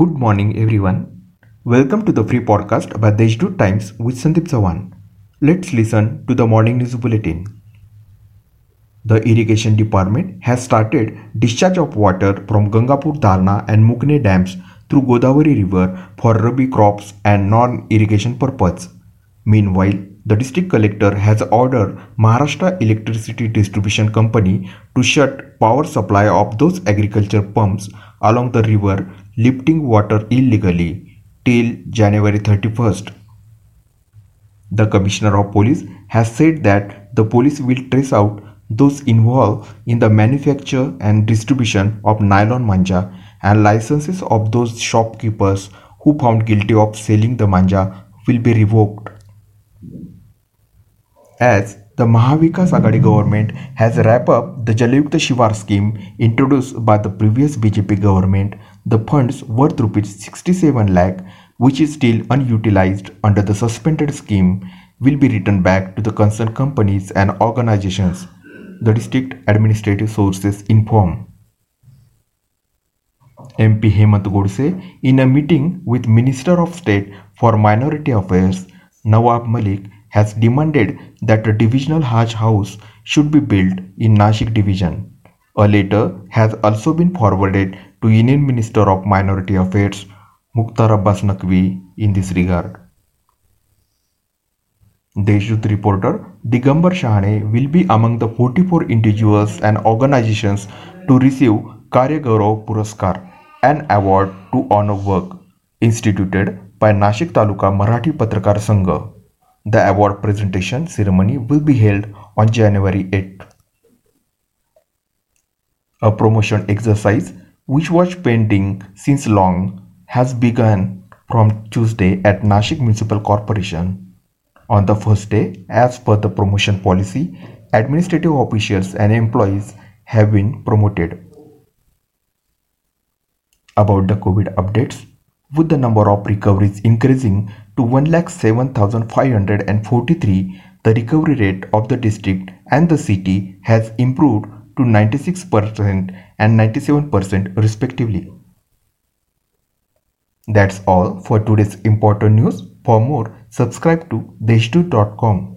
Good morning, everyone. Welcome to the free podcast by Deshdoot Times with Sandeep Sawan. Let's listen to the morning news bulletin. The irrigation department has started discharge of water from Gangapur Darna and Mukne dams through Godavari river for rabi crops and non-irrigation purpose. Meanwhile, the district collector has ordered Maharashtra Electricity Distribution Company to shut power supply of those agriculture pumps along the river lifting water illegally till January 31st. The Commissioner of Police has said that the police will trace out those involved in the manufacture and distribution of nylon manja and licenses of those shopkeepers who found guilty of selling the manja will be revoked. As the Mahavikas Aghadi government has wrapped up the Jalyukta Shivar scheme introduced by the previous BJP government, the funds worth rupees 67 lakh, which is still unutilized under the suspended scheme, will be returned back to the concerned companies and organizations, the district administrative sources inform. MP Hemant Godse, in a meeting with Minister of State for Minority Affairs, Nawab Malik, has demanded that a divisional Hajj house should be built in Nashik division. A letter has also been forwarded to Union Minister of Minority Affairs Mukhtar Abbas Naqvi in this regard. Deshdoot reporter Digambar Shahane will be among the 44 individuals and organizations to receive Karya Gaurav Puraskar, an award to honor work instituted by Nashik Taluka Marathi Patrakar Sangha. The award presentation ceremony will be held on January 8. A promotion exercise, which was pending since long, has begun from Tuesday at Nashik Municipal Corporation. On the first day, as per the promotion policy, administrative officials and employees have been promoted. About the COVID updates, with the number of recoveries increasing to 1,07,543, the recovery rate of the district and the city has improved to 96% and 97% respectively. That's all for today's important news. For more, subscribe to deshdoot.com.